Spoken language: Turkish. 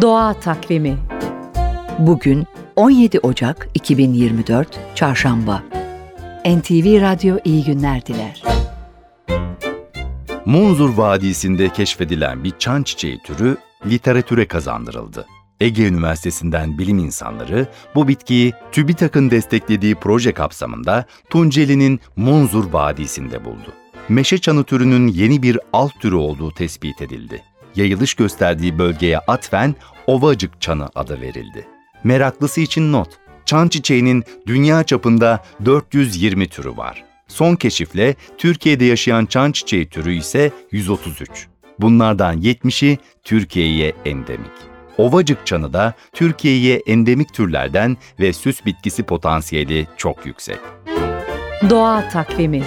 Doğa Takvimi Bugün 17 Ocak 2024 Çarşamba NTV Radyo iyi günler diler. Munzur Vadisi'nde keşfedilen bir çan çiçeği türü literatüre kazandırıldı. Ege Üniversitesi'nden bilim insanları bu bitkiyi TÜBİTAK'ın desteklediği proje kapsamında Tunceli'nin Munzur Vadisi'nde buldu. Meşe çanı türünün yeni bir alt türü olduğu tespit edildi. Yayılış gösterdiği bölgeye atfen Ovacık çanı adı verildi. Meraklısı için not, çan çiçeğinin dünya çapında 420 türü var. Son keşifle Türkiye'de yaşayan çan çiçeği türü ise 133. Bunlardan 70'i Türkiye'ye endemik. Ovacık çanı da Türkiye'ye endemik türlerden ve süs bitkisi potansiyeli çok yüksek. Doğa Takvimi